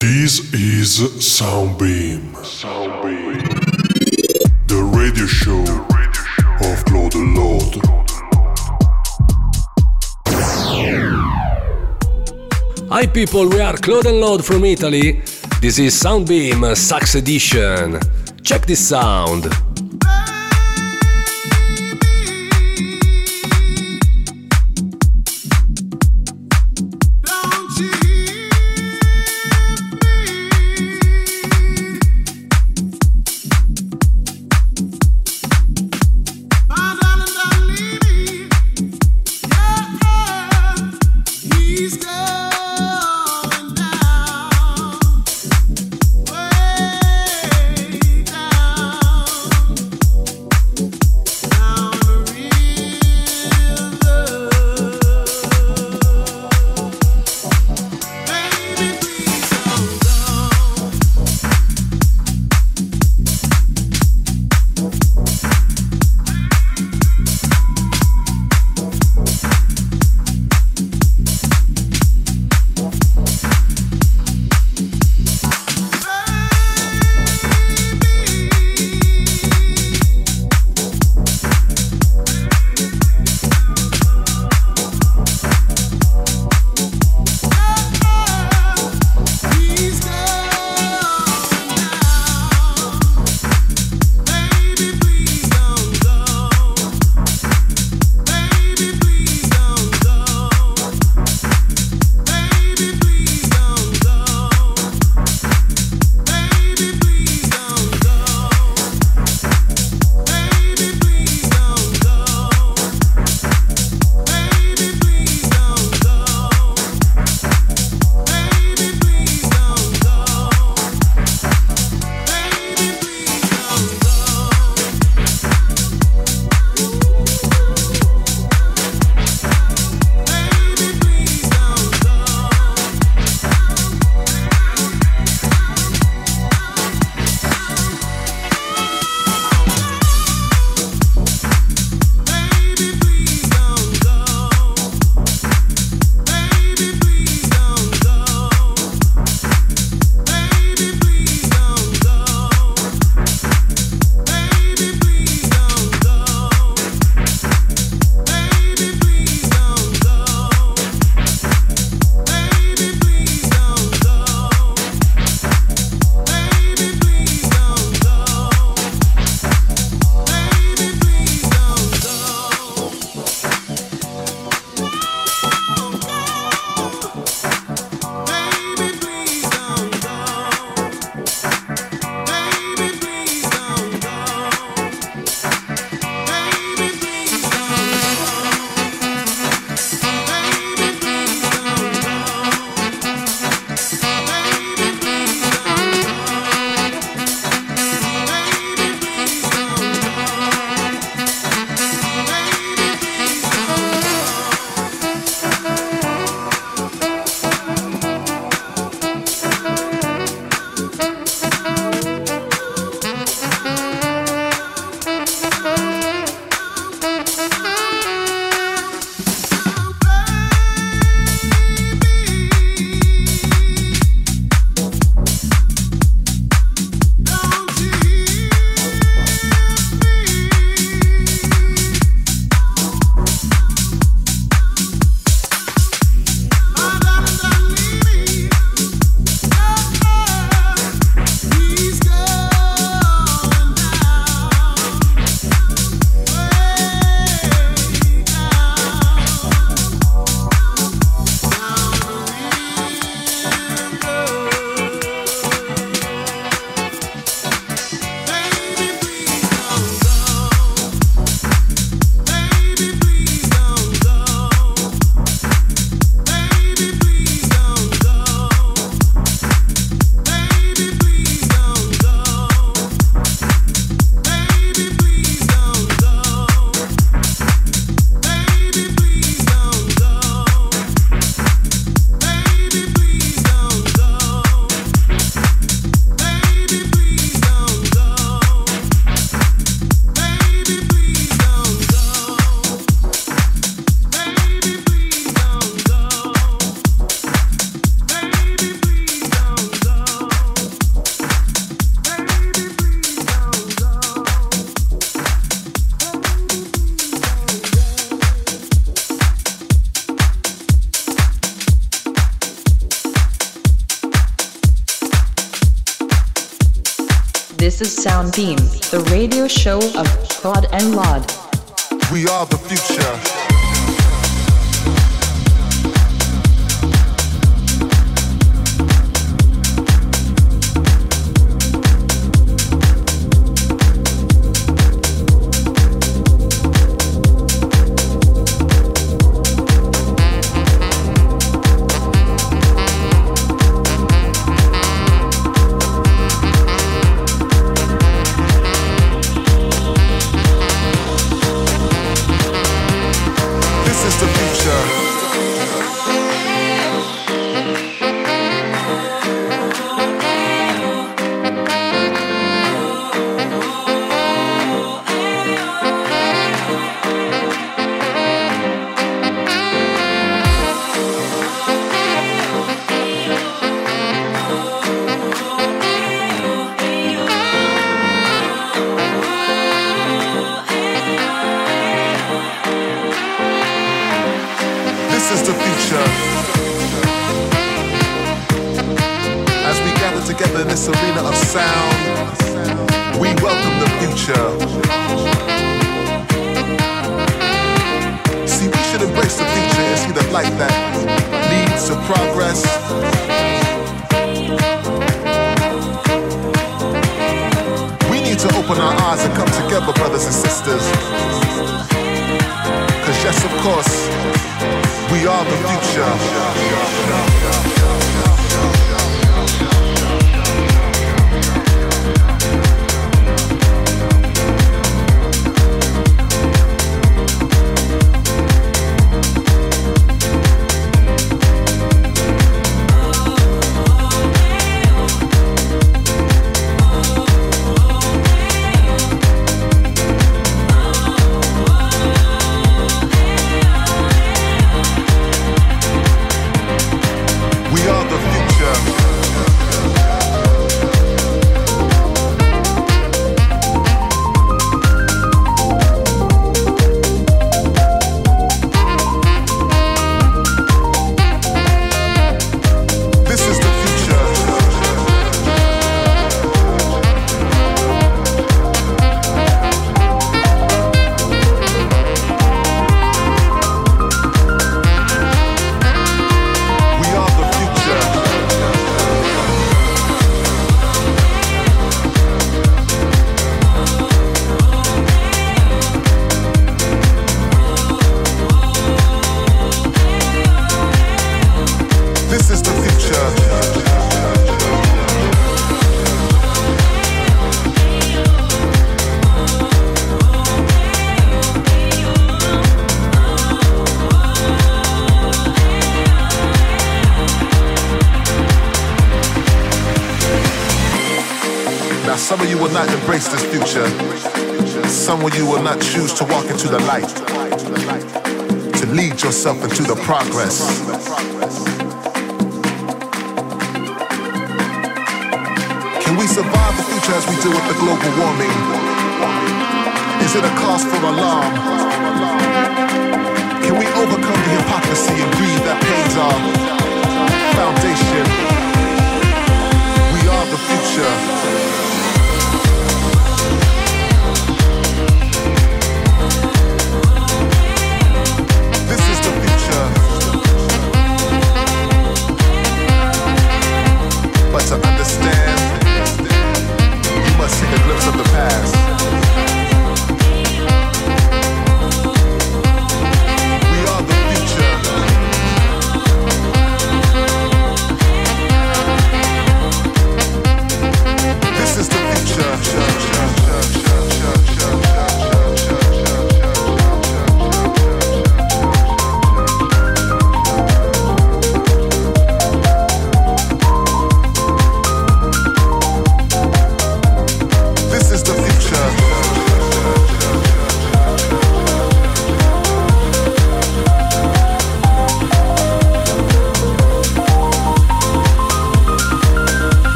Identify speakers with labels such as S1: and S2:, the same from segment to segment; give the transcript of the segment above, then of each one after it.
S1: This is Soundbeam. Soundbeam. The radio show of Klod Lodd.
S2: Hi people, we are Klod and Lodd from Italy. This is Soundbeam Sax Edition. Check this sound.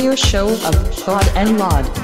S3: Radio show of Klod and
S4: Lodd.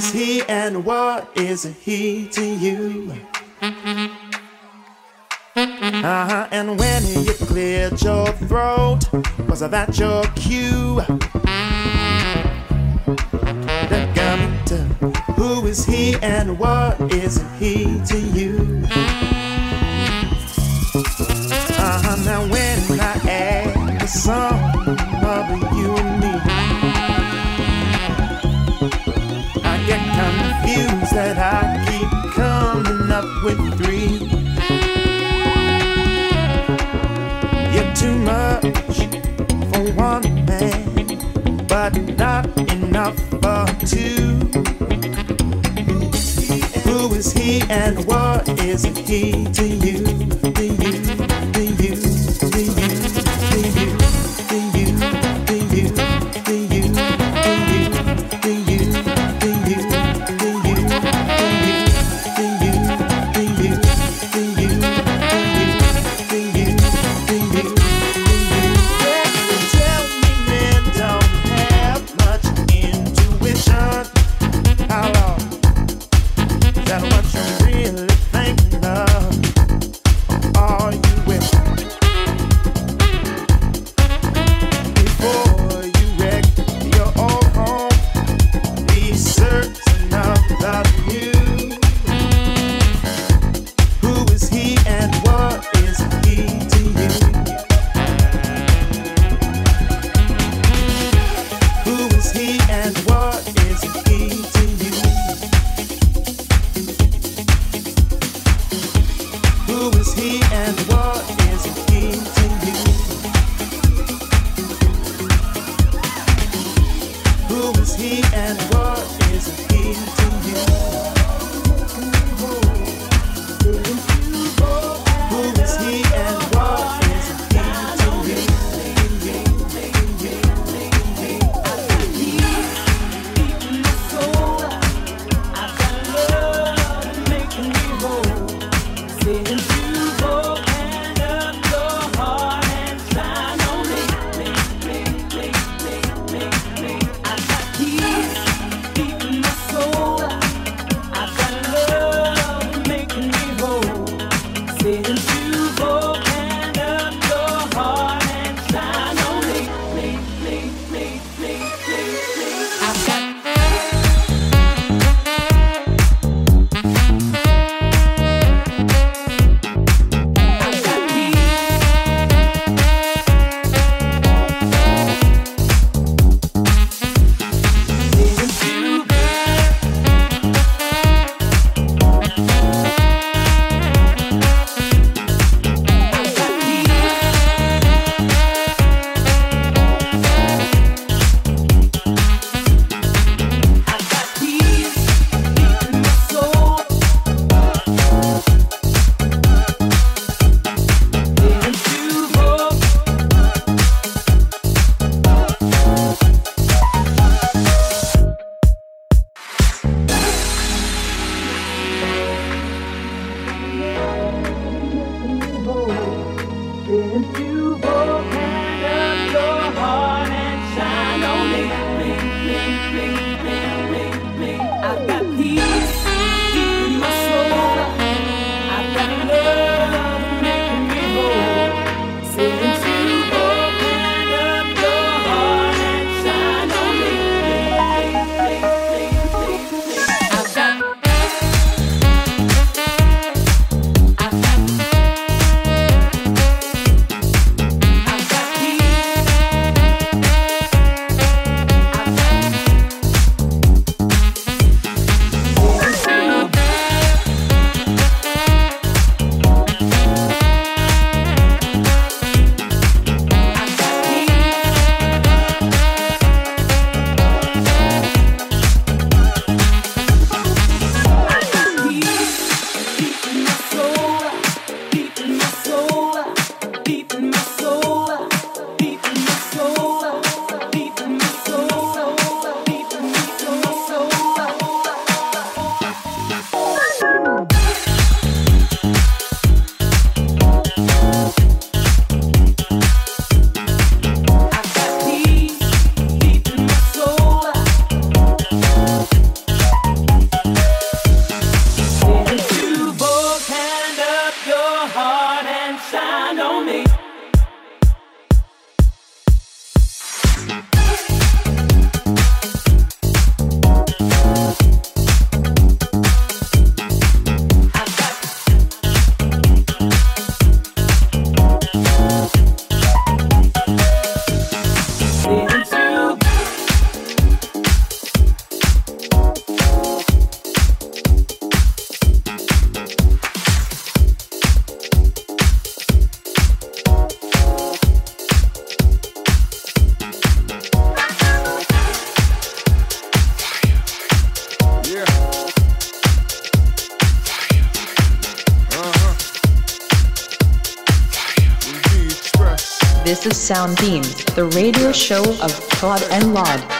S4: Is he and
S3: what
S5: is he to you? Uh-huh, and when you cleared your throat, was that your cue? That got to, who is he and what is he to you? Uh-huh, now when I add the sum confused that I keep coming up with three. You're too much for one man, but not enough for two. Who is he and what is he? To you, Sound Beam, the
S3: radio show of Klod and
S4: Lodd.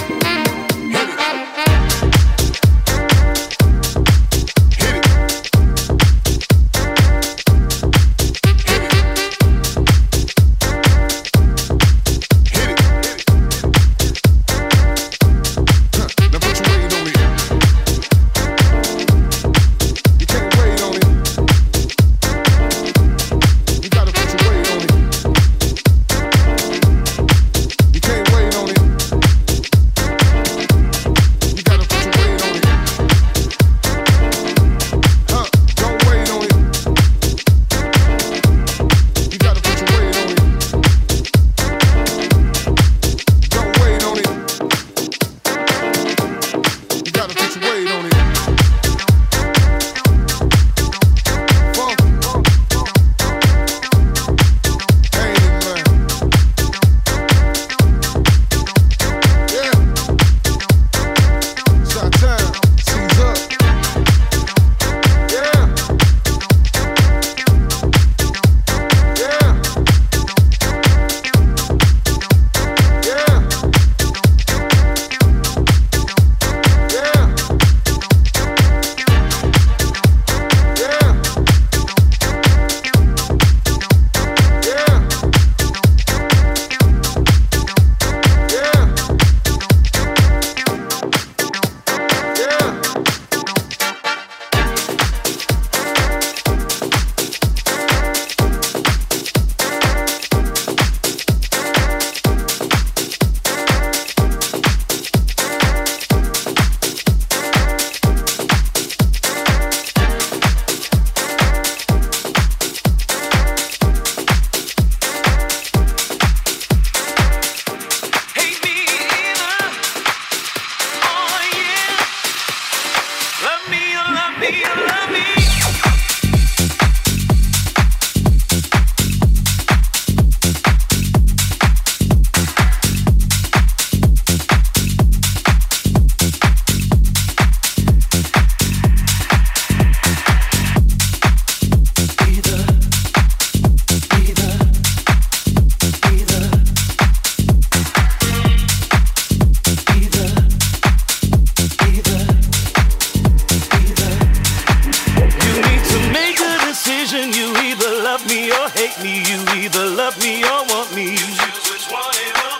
S4: love me or hate me. You either love me or want me. Choose which one it will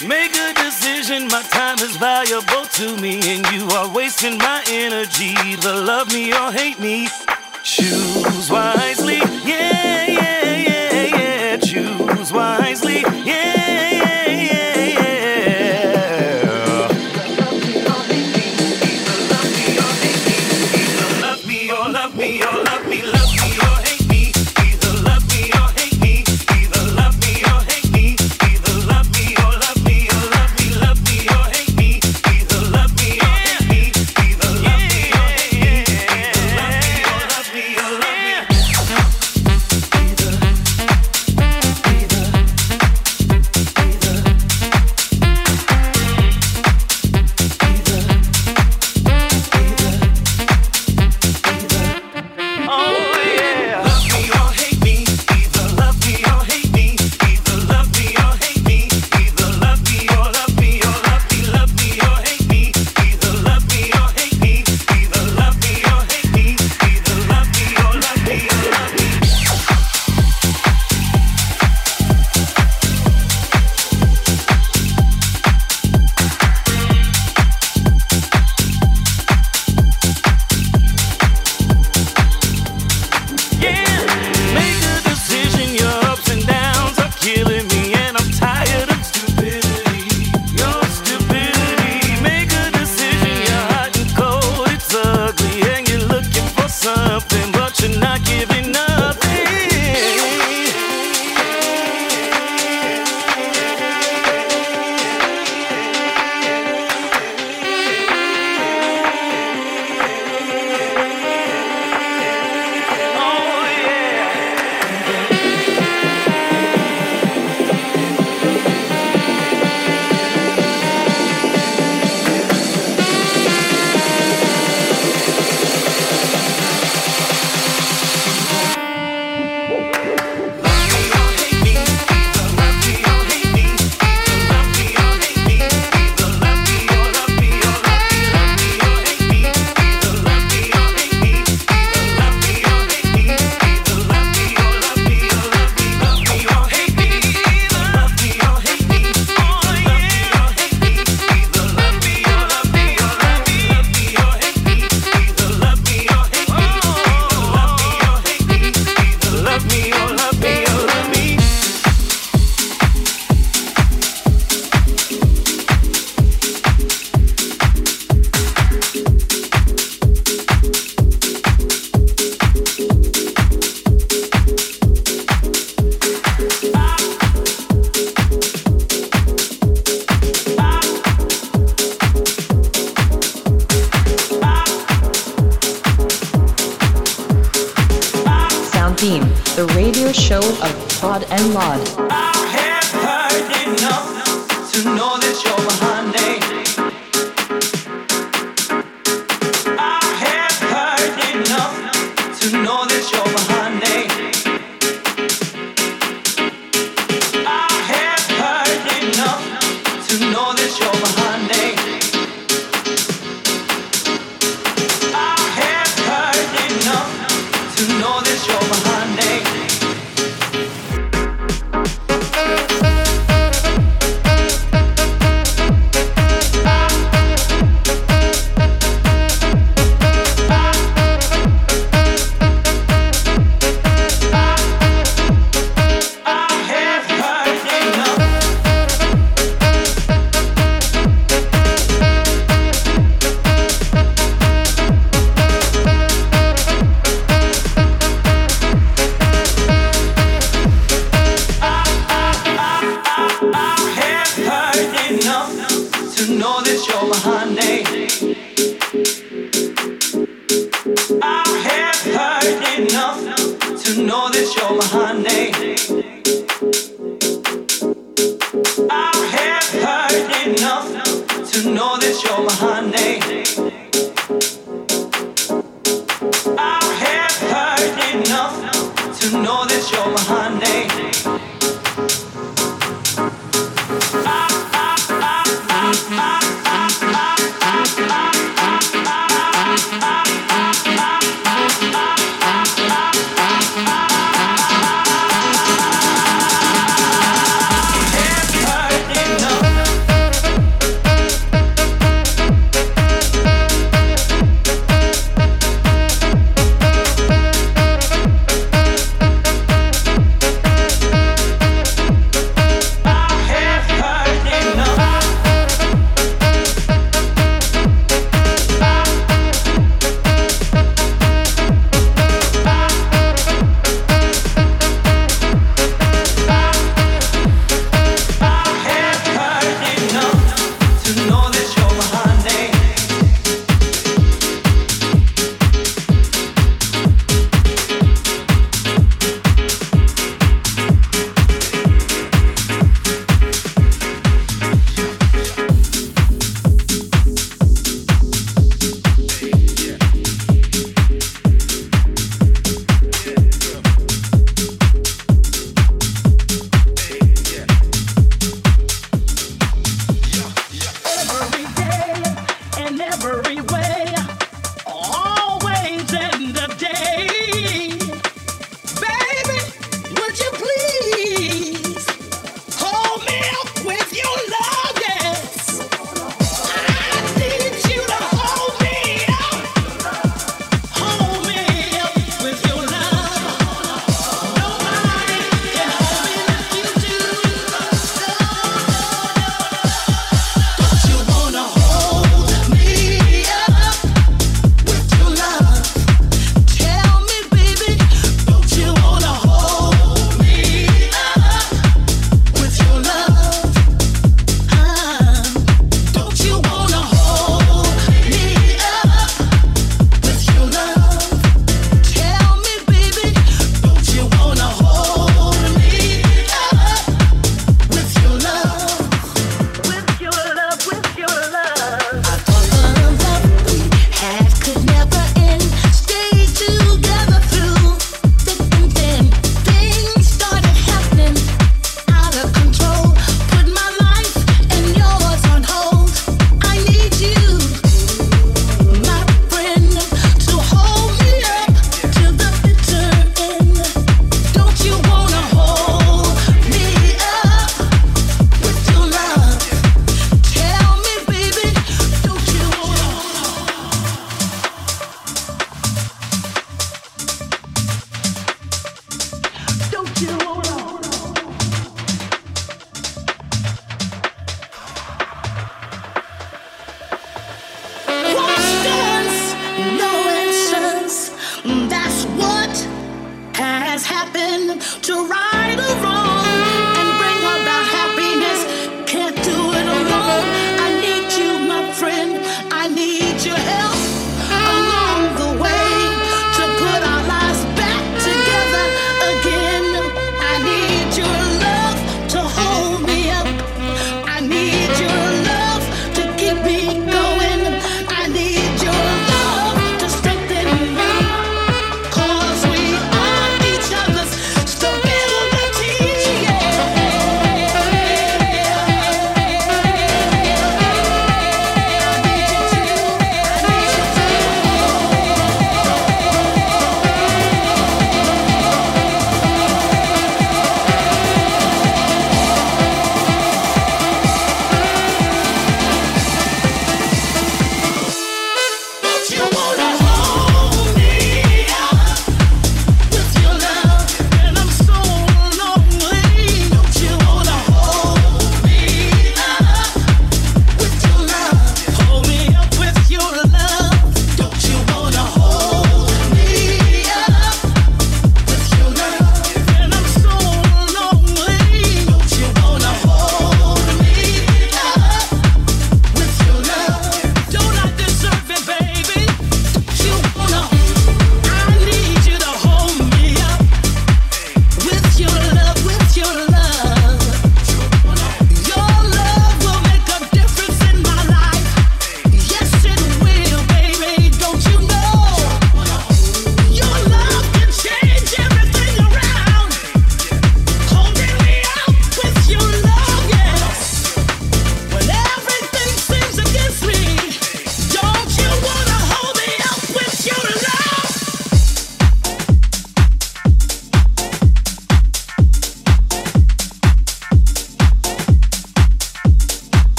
S4: be.
S6: Make a decision. My time is valuable to me, and you are wasting my energy. Either love me or hate me. Choose wisely. Yeah, yeah, yeah, yeah. Choose wisely. Yeah, yeah.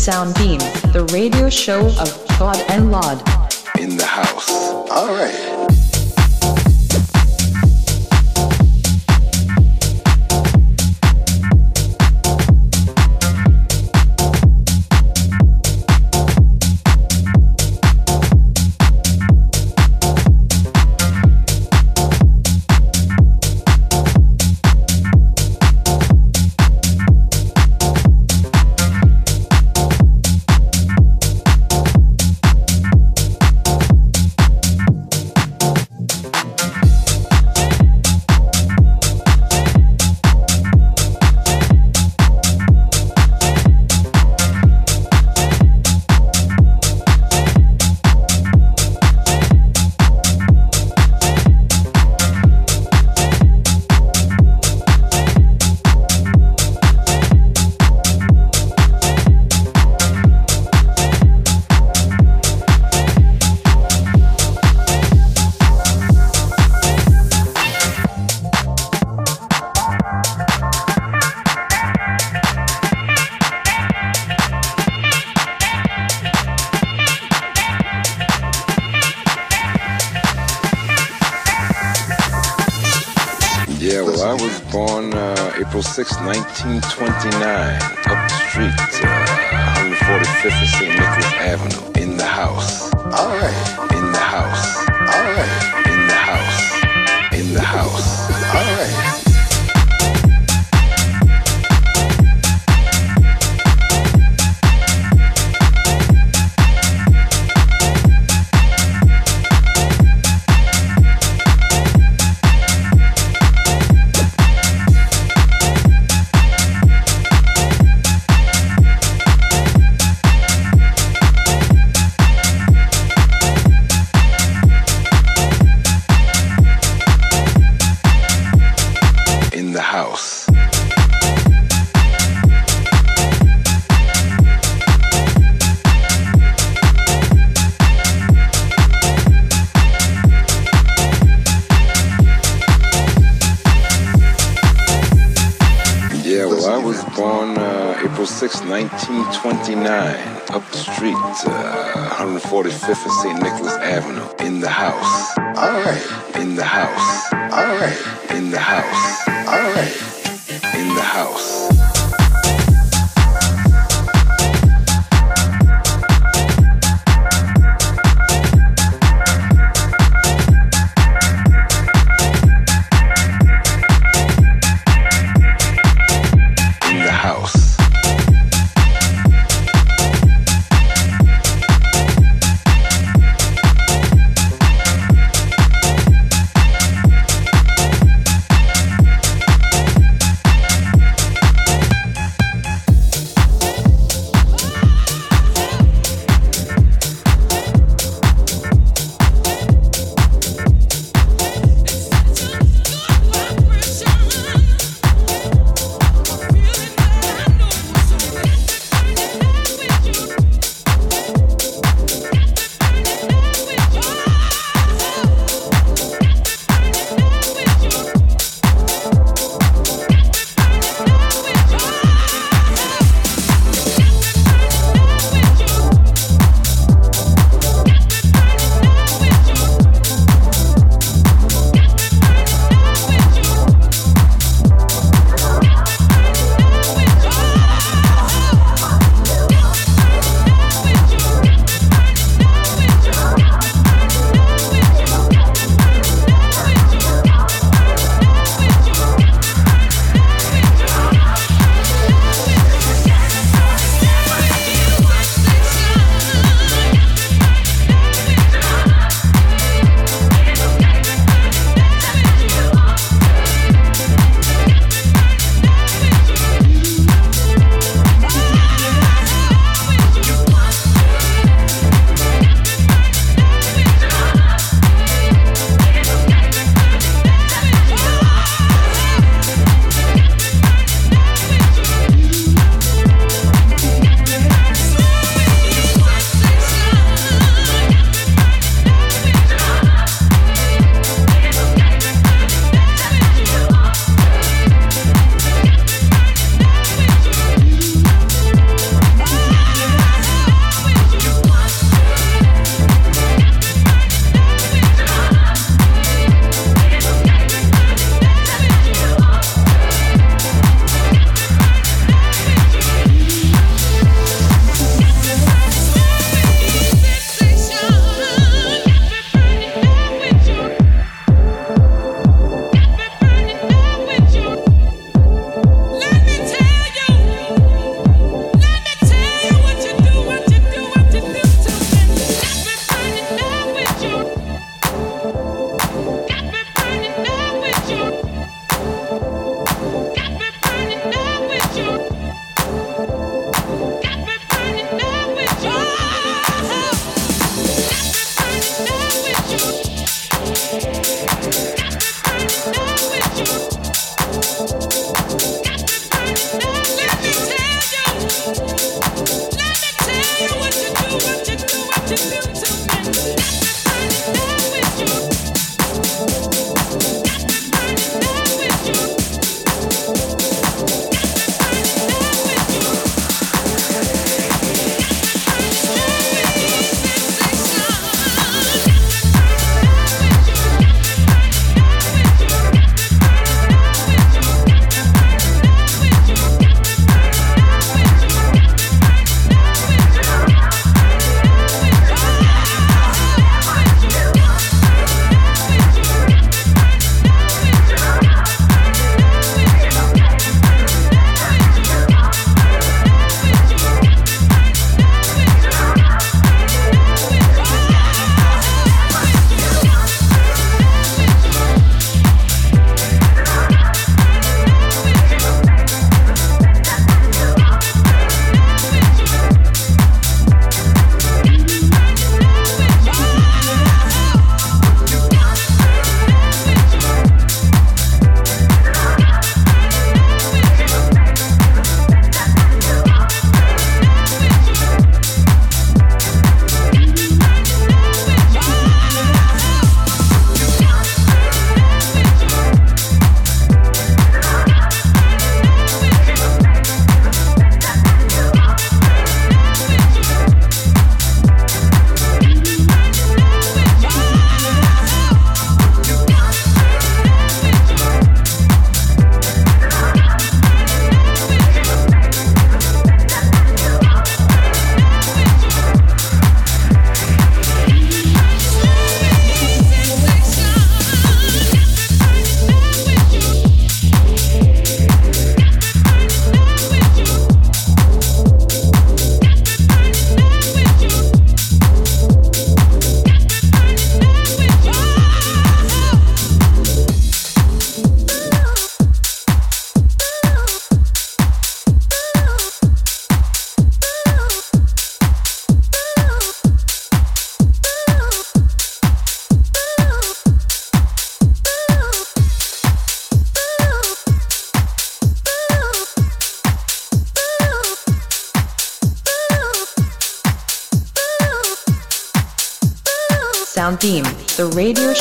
S6: This is
S3: Sound Beam, the radio show of Klod and
S7: Lodd. 1929, up the street, uh, 145th of St. Nicholas Avenue, in the house. All right. In the house. All right. In the house. All right. In the house.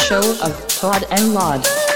S3: Show of Klod and Lodd.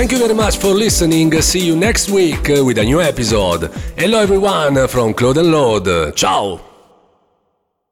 S8: Thank you very much for listening. See you next week with a new episode. Hello everyone from Klod and Lodd. Ciao!